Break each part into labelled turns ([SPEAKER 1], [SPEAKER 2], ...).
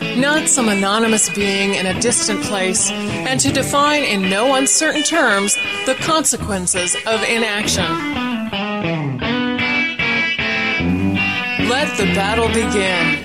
[SPEAKER 1] not some anonymous being in a distant place, and to define in no uncertain terms the consequences of inaction. Let the battle begin.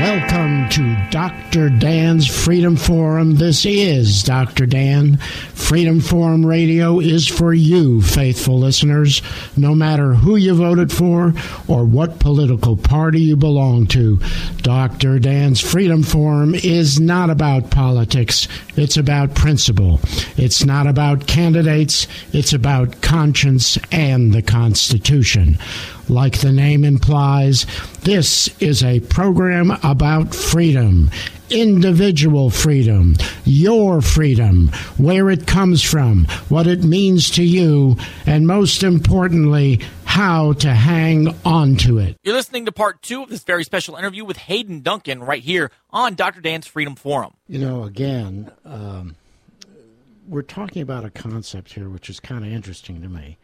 [SPEAKER 2] Welcome to Dr. Dan's Freedom Forum. This is Dr. Dan. Freedom Forum Radio is for you, faithful listeners, no matter who you voted for or what political party you belong to. Dr. Dan's Freedom Forum is not about politics, it's about principle. It's not about candidates, it's about conscience and the Constitution. Like the name implies, this is a program about freedom, individual freedom, your freedom, where it comes from, what it means to you, and most importantly, how to hang on to it.
[SPEAKER 3] You're listening to part two of this very special interview with Hayden Duncan right here on Dr. Dan's Freedom Forum.
[SPEAKER 2] You know, again, um, we're talking about a concept here which is kind of interesting to me.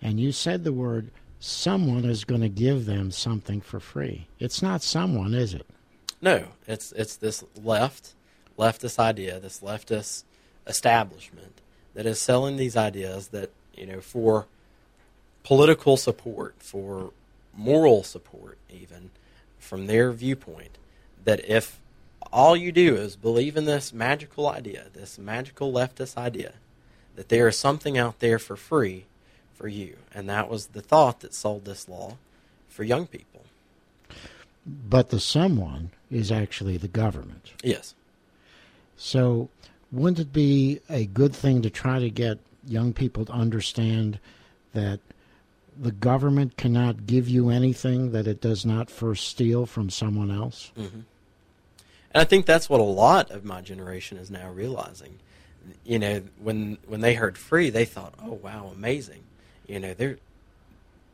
[SPEAKER 2] And you said the word someone is going to give them something for free. It's not someone, is it?
[SPEAKER 4] No, it's it's this left leftist idea, this leftist establishment that is selling these ideas that you know for political support, for moral support, even from their viewpoint, that if all you do is believe in this magical idea, this magical leftist idea, that there is something out there for free for you. And that was the thought that sold this law for young people.
[SPEAKER 2] But the someone is actually the government.
[SPEAKER 4] Yes.
[SPEAKER 2] So, wouldn't it be a good thing to try to get young people to understand that the government cannot give you anything that it does not first steal from someone else?
[SPEAKER 4] Mm-hmm. And I think that's what a lot of my generation is now realizing. You know, when when they heard free, they thought, "Oh wow, amazing!" You know, they're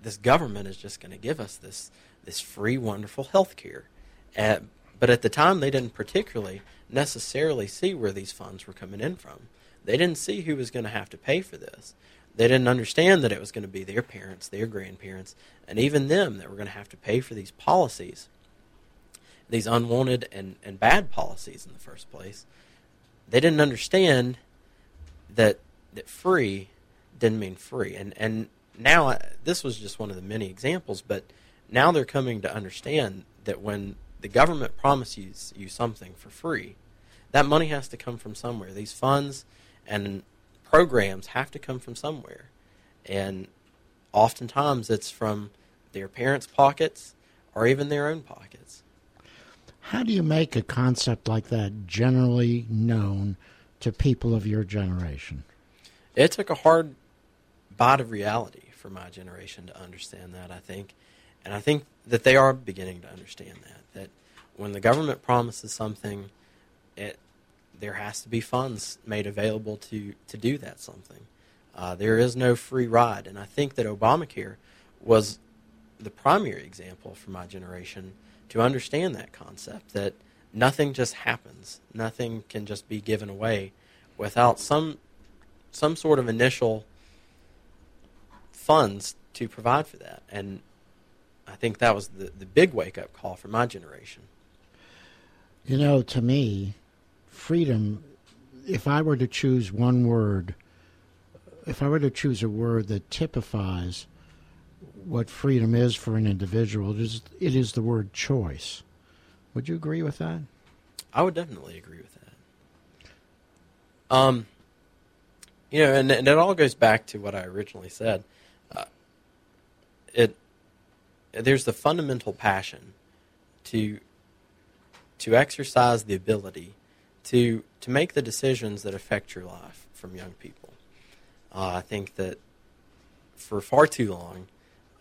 [SPEAKER 4] this government is just going to give us this this free, wonderful health care. Uh, but at the time, they didn't particularly necessarily see where these funds were coming in from. They didn't see who was going to have to pay for this. They didn't understand that it was going to be their parents, their grandparents, and even them that were going to have to pay for these policies, these unwanted and, and bad policies in the first place. They didn't understand that that free didn't mean free. And and now I, this was just one of the many examples, but now they're coming to understand that when the government promises you something for free, that money has to come from somewhere. These funds and programs have to come from somewhere. And oftentimes it's from their parents' pockets or even their own pockets.
[SPEAKER 2] How do you make a concept like that generally known to people of your generation?
[SPEAKER 4] It took a hard bite of reality for my generation to understand that, I think. And I think that they are beginning to understand that. That when the government promises something, it there has to be funds made available to, to do that something. Uh, there is no free ride. And I think that Obamacare was the primary example for my generation to understand that concept that nothing just happens, nothing can just be given away without some some sort of initial funds to provide for that. And I think that was the, the big wake up call for my generation.
[SPEAKER 2] You know, to me, freedom, if I were to choose one word, if I were to choose a word that typifies what freedom is for an individual, it is, it is the word choice. Would you agree with that?
[SPEAKER 4] I would definitely agree with that. Um, you know, and, and it all goes back to what I originally said it there's the fundamental passion to to exercise the ability to to make the decisions that affect your life from young people. Uh, I think that for far too long,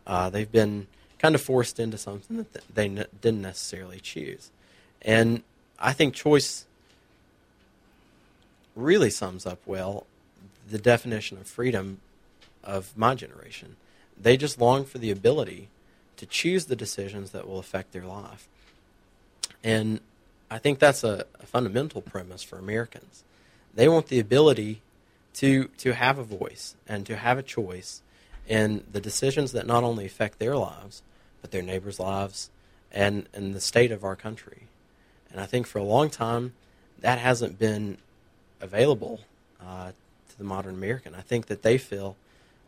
[SPEAKER 4] uh, they've been kind of forced into something that they n- didn't necessarily choose. And I think choice really sums up well the definition of freedom of my generation. They just long for the ability to choose the decisions that will affect their life. And I think that's a, a fundamental premise for Americans. They want the ability to to have a voice and to have a choice in the decisions that not only affect their lives, but their neighbors' lives and, and the state of our country. And I think for a long time, that hasn't been available uh, to the modern American. I think that they feel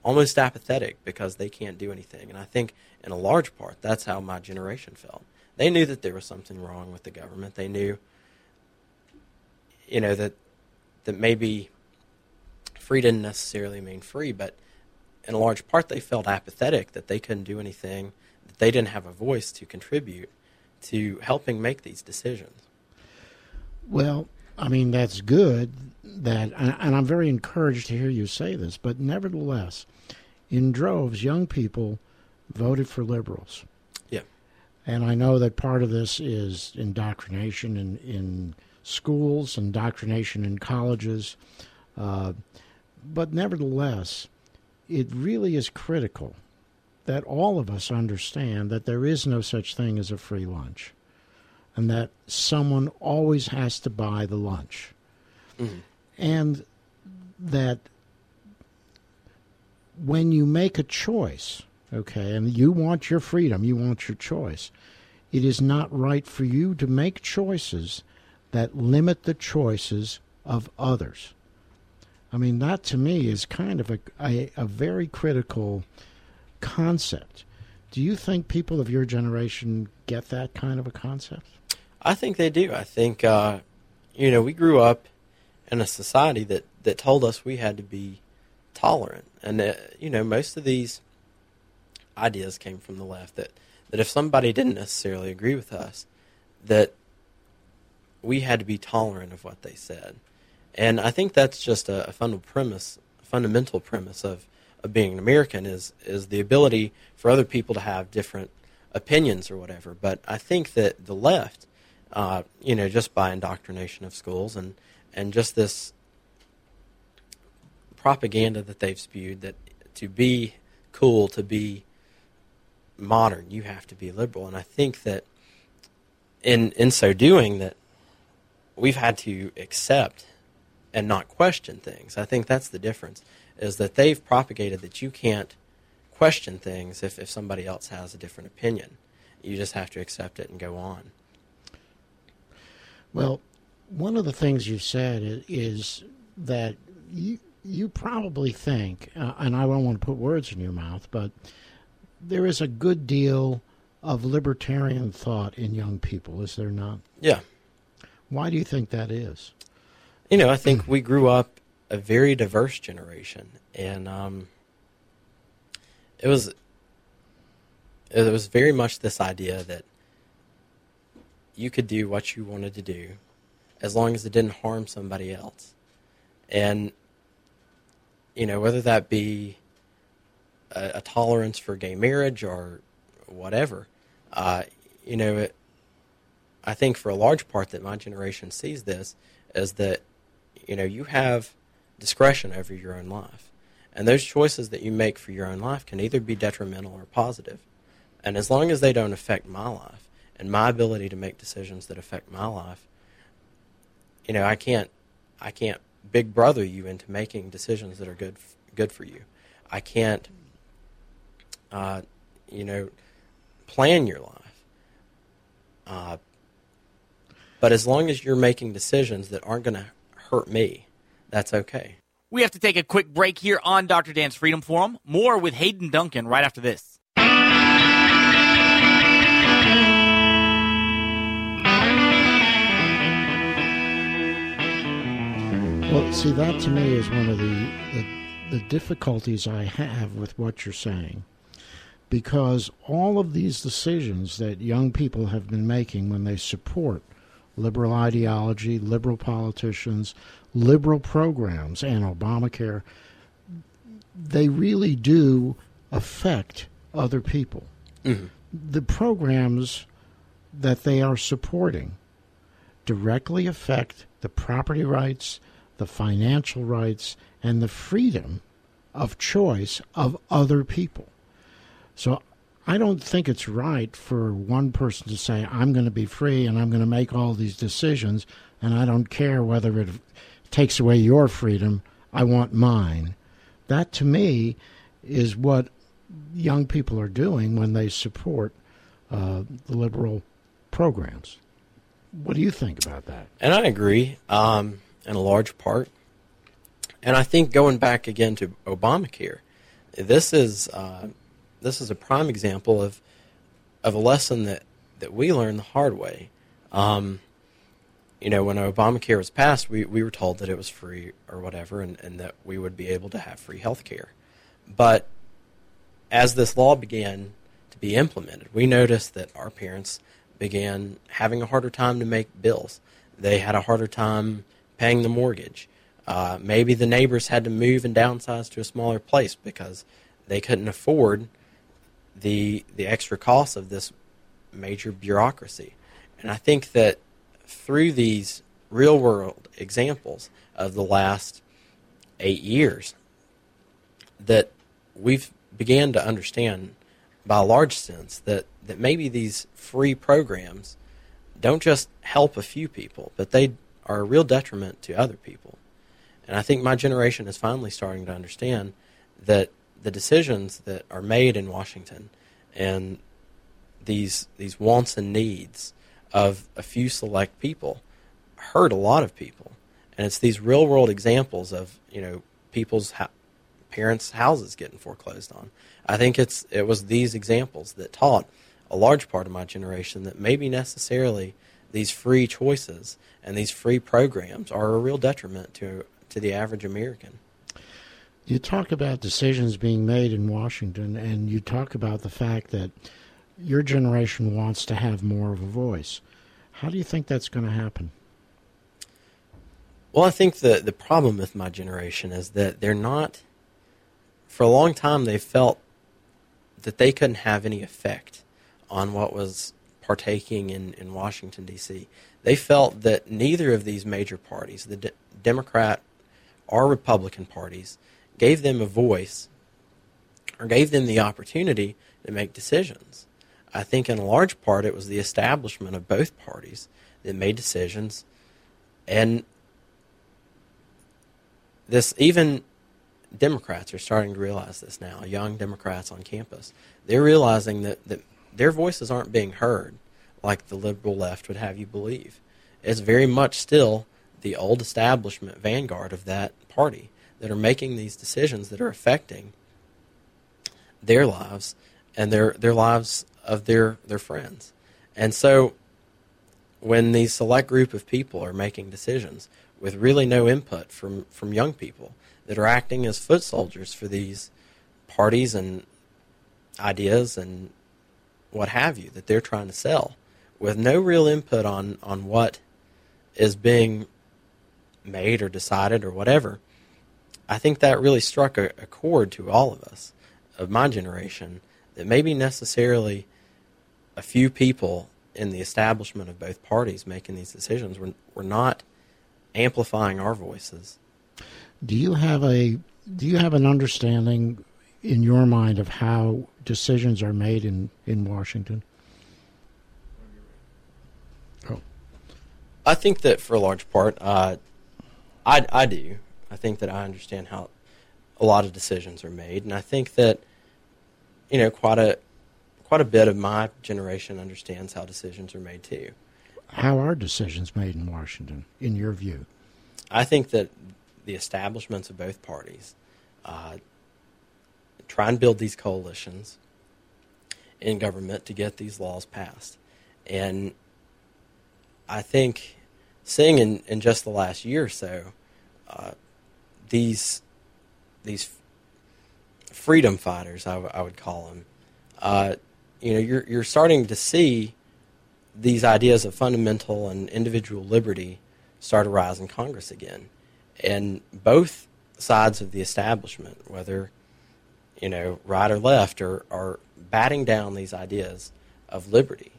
[SPEAKER 4] almost apathetic because they can't do anything. And I think, in a large part, that's how my generation felt. They knew that there was something wrong with the government. They knew, you know, that that maybe free didn't necessarily mean free, but in a large part, they felt apathetic that they couldn't do anything, that they didn't have a voice to contribute to helping make these decisions.
[SPEAKER 2] Well, I mean, that's good. That, and I'm very encouraged to hear you say this, but nevertheless, in droves, young people voted for liberals.
[SPEAKER 4] Yeah.
[SPEAKER 2] And I know that part of this is indoctrination in, in schools, indoctrination in colleges. Uh, but nevertheless, it really is critical that all of us understand that there is no such thing as a free lunch and that someone always has to buy the lunch. Mm-hmm. And that when you make a choice, okay, and you want your freedom, you want your choice, it is not right for you to make choices that limit the choices of others. I mean, that to me is kind of a, a, a very critical concept. Do you think people of your generation get that kind of a concept?
[SPEAKER 4] I think they do. I think, uh, you know, we grew up in a society that, that told us we had to be tolerant. And, uh, you know, most of these ideas came from the left that, that if somebody didn't necessarily agree with us, that we had to be tolerant of what they said. And I think that's just a, a fundamental premise, fundamental premise of, of being an American is is the ability for other people to have different opinions or whatever. But I think that the left, uh, you know, just by indoctrination of schools and and just this propaganda that they've spewed that to be cool, to be modern, you have to be liberal. And I think that in in so doing that we've had to accept and not question things. I think that's the difference, is that they've propagated that you can't question things if, if somebody else has a different opinion. You just have to accept it and go on.
[SPEAKER 2] Well, one of the things you said is that you you probably think, uh, and I don't want to put words in your mouth, but there is a good deal of libertarian thought in young people, is there not?
[SPEAKER 4] Yeah.
[SPEAKER 2] Why do you think that is?
[SPEAKER 4] You know, I think we grew up a very diverse generation, and um, it was it was very much this idea that you could do what you wanted to do as long as it didn't harm somebody else, and you know whether that be a, a tolerance for gay marriage or whatever. Uh, you know, it, I think for a large part that my generation sees this is that you know, you have discretion over your own life. And those choices that you make for your own life can either be detrimental or positive. And as long as they don't affect my life and my ability to make decisions that affect my life, you know, I can't I can't big brother you into making decisions that are good good for you. I can't uh, you know, plan your life. Uh, but as long as you're making decisions that aren't going to hurt me, that's okay.
[SPEAKER 3] We have to take a quick break here on Dr. Dan's Freedom Forum. More with Hayden Duncan right after this.
[SPEAKER 2] Well, see, that to me is one of the, the, the difficulties I have with what you're saying. because all of these decisions that young people have been making when they support liberal ideology, liberal politicians, liberal programs, and Obamacare, they really do affect other people.
[SPEAKER 4] Mm-hmm.
[SPEAKER 2] The programs that they are supporting directly affect the property rights, the financial rights, and the freedom of choice of other people. So I don't think it's right for one person to say, I'm going to be free and I'm going to make all these decisions, and I don't care whether it takes away your freedom. I want mine. That to me is what young people are doing when they support uh, the liberal programs. What do you think about that?
[SPEAKER 4] And I agree um, in a large part. And I think going back again to Obamacare, this is uh, this is a prime example of of a lesson that, that we learned the hard way. Um, you know, when Obamacare was passed, we, we were told that it was free or whatever, and, and that we would be able to have free health care. But as this law began to be implemented, we noticed that our parents began having a harder time to make bills. They had a harder time paying the mortgage. Uh, maybe the neighbors had to move and downsize to a smaller place because they couldn't afford the the extra cost of this major bureaucracy. And I think that through these real world examples of the last eight years, that we've began to understand by a large sense that, that maybe these free programs don't just help a few people, but they are a real detriment to other people. And I think my generation is finally starting to understand that the decisions that are made in Washington and these these wants and needs of a few select people hurt a lot of people. And it's these real world examples of, you know, people's ha- parents' houses getting foreclosed on. I think it's it was these examples that taught a large part of my generation that maybe necessarily these free choices and these free programs are a real detriment to to the average American.
[SPEAKER 2] You talk about decisions being made in Washington, and you talk about the fact that your generation wants to have more of a voice. How do you think that's going to happen?
[SPEAKER 4] Well, I think the the problem with my generation is that they're not. For a long time, they felt that they couldn't have any effect on what was partaking in, in Washington, D.C. They felt that neither of these major parties, the Democrat or Republican parties, gave them a voice or gave them the opportunity to make decisions. I think in large part it was the establishment of both parties that made decisions. And this even Democrats are starting to realize this now, young Democrats on campus. They're realizing that, that their voices aren't being heard like the liberal left would have you believe. It's very much still the old establishment vanguard of that party that are making these decisions that are affecting their lives and their their lives of their their friends. And so when these select group of people are making decisions with really no input from from young people that are acting as foot soldiers for these parties and ideas and what have you that they're trying to sell with no real input on on what is being made or decided or whatever i think that really struck a, a chord to all of us of my generation that maybe necessarily a few people in the establishment of both parties making these decisions were, were not amplifying our voices.
[SPEAKER 2] Do you have a do you have an understanding in your mind of how decisions are made in, in Washington?
[SPEAKER 4] Oh. I think that for a large part, uh, I, I do. I think that I understand how a lot of decisions are made, and I think that you know quite a quite a bit of my generation understands how decisions are made too.
[SPEAKER 2] How are decisions made in Washington, in your view?
[SPEAKER 4] I think that the establishments of both parties uh, try and build these coalitions in government to get these laws passed. And I think seeing in, in just the last year or so, uh, these these freedom fighters, I, w- I would call them, uh, you know, you're you're starting to see these ideas of fundamental and individual liberty start to rise in Congress again, and both sides of the establishment, whether you know right or left, are are batting down these ideas of liberty,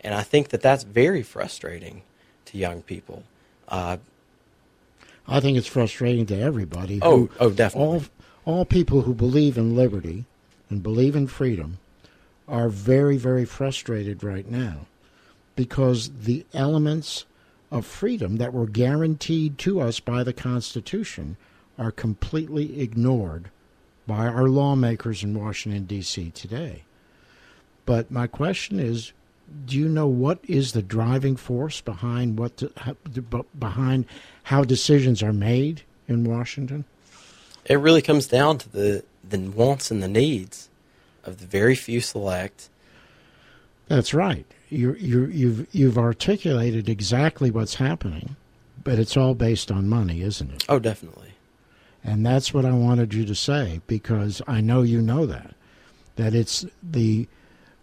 [SPEAKER 4] and I think that that's very frustrating to young people. Uh,
[SPEAKER 2] I think it's frustrating to everybody.
[SPEAKER 4] Oh, oh, definitely.
[SPEAKER 2] All, all people who believe in liberty and believe in freedom are very, very frustrated right now because the elements of freedom that were guaranteed to us by the Constitution are completely ignored by our lawmakers in Washington, D.C. today. But my question is do you know what is the driving force behind what the, how- behind how decisions are made in Washington?
[SPEAKER 4] it really comes down to the the wants and the needs of the very few select.
[SPEAKER 2] That's right. You you you've you've articulated exactly what's happening, but it's all based on money, isn't it?
[SPEAKER 4] Oh, definitely.
[SPEAKER 2] And that's what I wanted you to say because I know you know that. That it's the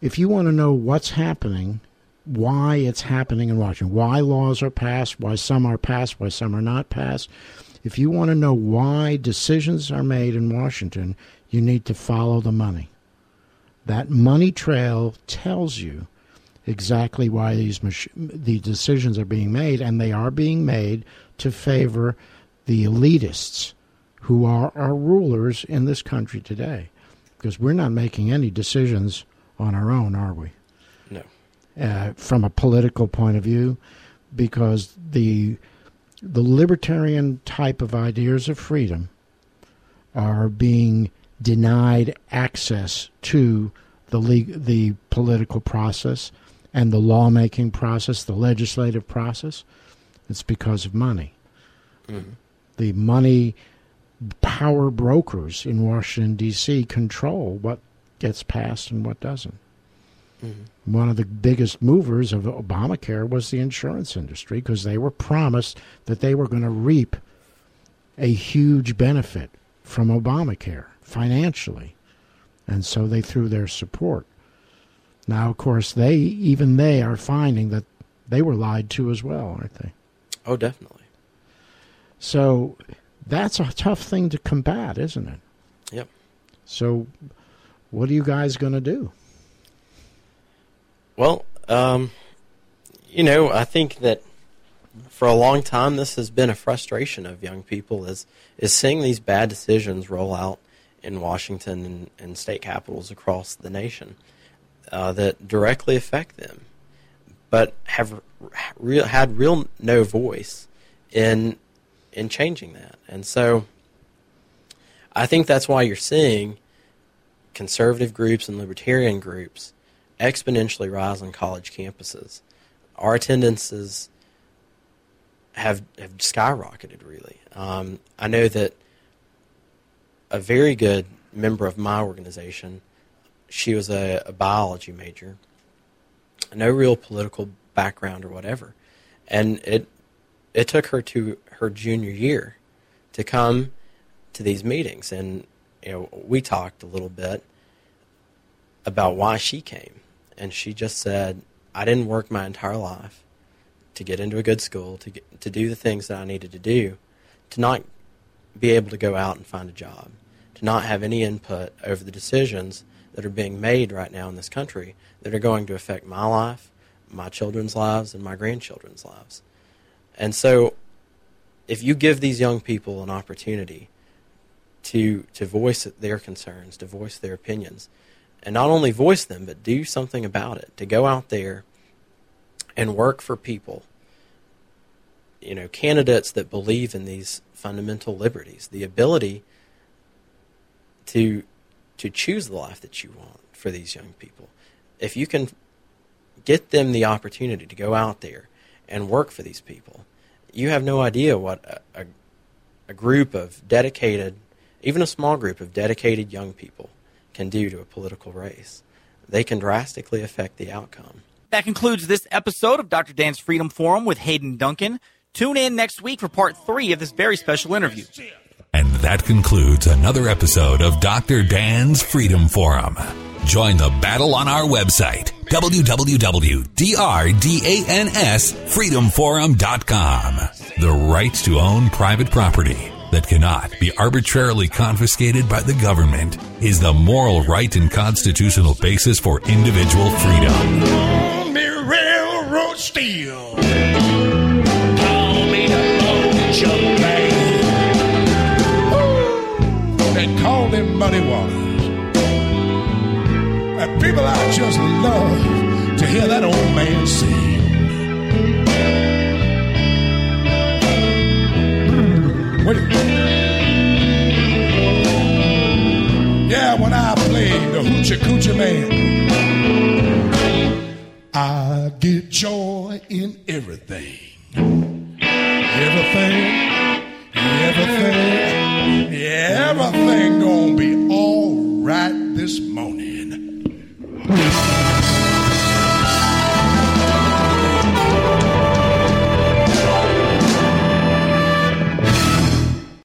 [SPEAKER 2] if you want to know what's happening, why it's happening in Washington, why laws are passed, why some are passed, why some are not passed, if you want to know why decisions are made in Washington, you need to follow the money. That money trail tells you exactly why these mach- the decisions are being made, and they are being made to favor the elitists who are our rulers in this country today. Because we're not making any decisions on our own, are we?
[SPEAKER 4] No.
[SPEAKER 2] Uh, from a political point of view, because the the libertarian type of ideas of freedom are being denied access to the the political process and the lawmaking process, the legislative process. It's because of money. The money power brokers in Washington D.C. control what gets passed and what doesn't. Mm-hmm. One of the biggest movers of Obamacare was the insurance industry because they were promised that they were going to reap a huge benefit from Obamacare financially. And so they threw their support. Now, of course, they even they are finding that they were lied to as well, aren't they?
[SPEAKER 4] Oh, definitely.
[SPEAKER 2] So that's a tough thing to combat, isn't it?
[SPEAKER 4] Yep.
[SPEAKER 2] So, what are you guys going to do?
[SPEAKER 4] Well, um, you know, I think that for a long time this has been a frustration of young people is is seeing these bad decisions roll out in Washington and, and state capitals across the nation uh, that directly affect them, but have real, had real no voice in in changing that, and so I think that's why you're seeing conservative groups and libertarian groups exponentially rise on college campuses. Our attendances have have skyrocketed. Really, um, I know that a very good member of my organization, she was a, a biology major, no real political background or whatever, and it it took her to her junior year to come to these meetings, and you know we talked a little bit about why she came, and she just said, "I didn't work my entire life to get into a good school, to get, to do the things that I needed to do, to not be able to go out and find a job, to not have any input over the decisions that are being made right now in this country that are going to affect my life, my children's lives, and my grandchildren's lives." And so, if you give these young people an opportunity to to voice their concerns, to voice their opinions, and not only voice them, but do something about it. To go out there and work for people, you know, candidates that believe in these fundamental liberties, the ability to to choose the life that you want for these young people. If you can get them the opportunity to go out there and work for these people, you have no idea what a, a, a group of dedicated, even a small group of dedicated young people can do to a political race. They can drastically affect the outcome.
[SPEAKER 3] That concludes this episode of Dr. Dan's Freedom Forum with Hayden Duncan. Tune in next week for part three of this very special interview.
[SPEAKER 5] And that concludes another episode of Dr. Dan's Freedom Forum. Join the battle on our website, www.drdansfreedomforum.com. The right to own private property that cannot be arbitrarily confiscated by the government is the moral right and constitutional basis for individual freedom.
[SPEAKER 6] Call me railroad steel. Call me the mojo man. And call them muddy waters. And people, I just love to hear that old man sing. Hmm, wait. Yeah, when I played the Hoochie Coochie Man, I get joy in everything. Everything, everything, everything gonna be all right this morning.